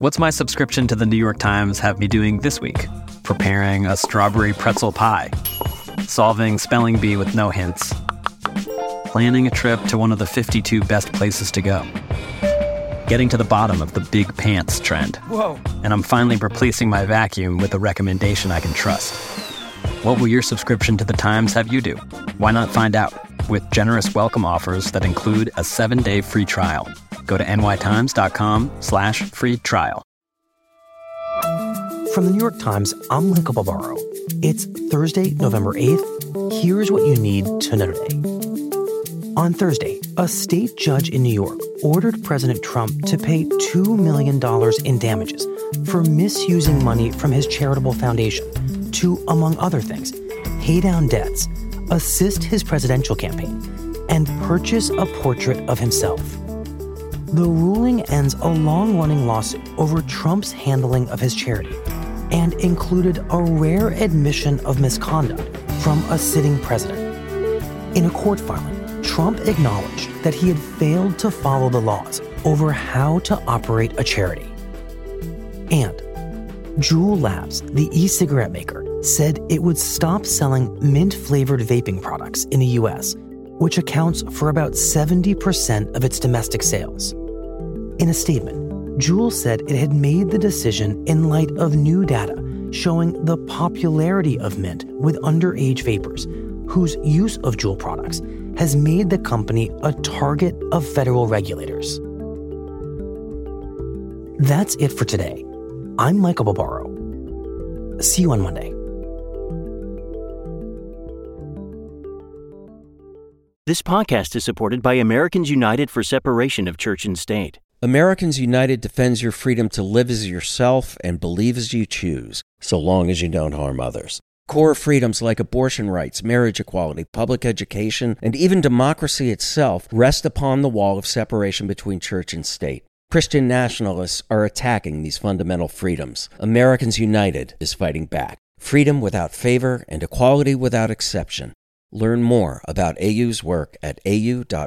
What's my subscription to the New York Times have me doing this week? Preparing a strawberry pretzel pie, solving spelling bee with no hints, planning a trip to one of the 52 best places to go, getting to the bottom of the big pants trend. Whoa. And I'm finally replacing my vacuum with a recommendation I can trust. What will your subscription to the Times have you do? Why not find out? With generous welcome offers that include a seven-day free trial. Go to nytimes.com slash free trial. From the New York Times, I'm Michael Barbaro. It's Thursday, November 8th. Here's what you need to know today. On Thursday, a state judge in New York ordered President Trump to pay $2 million in damages for misusing money from his charitable foundation to, among other things, pay down debts, assist his presidential campaign, and purchase a portrait of himself. The ruling ends a long running lawsuit over Trump's handling of his charity and included a rare admission of misconduct from a sitting president. In a court filing, Trump acknowledged that he had failed to follow the laws over how to operate a charity. And Juul Labs, the e cigarette maker, said it would stop selling mint flavored vaping products in the US, which accounts for about 70% of its domestic sales. In a statement, Juul said it had made the decision in light of new data showing the popularity of mint with underage vapers, whose use of Juul products has made the company a target of federal regulators. That's it for today. I'm Michael Barbaro. See you on Monday. This podcast is supported by Americans United for Separation of Church and State. Americans United defends your freedom to live as yourself and believe as you choose, so long as you don't harm others. Core freedoms like abortion rights, marriage equality, public education, and even democracy itself rest upon the wall of separation between church and state. Christian nationalists are attacking these fundamental freedoms. Americans United is fighting back. Freedom without favor and equality without exception. Learn more about AU's work at au.org/nyt.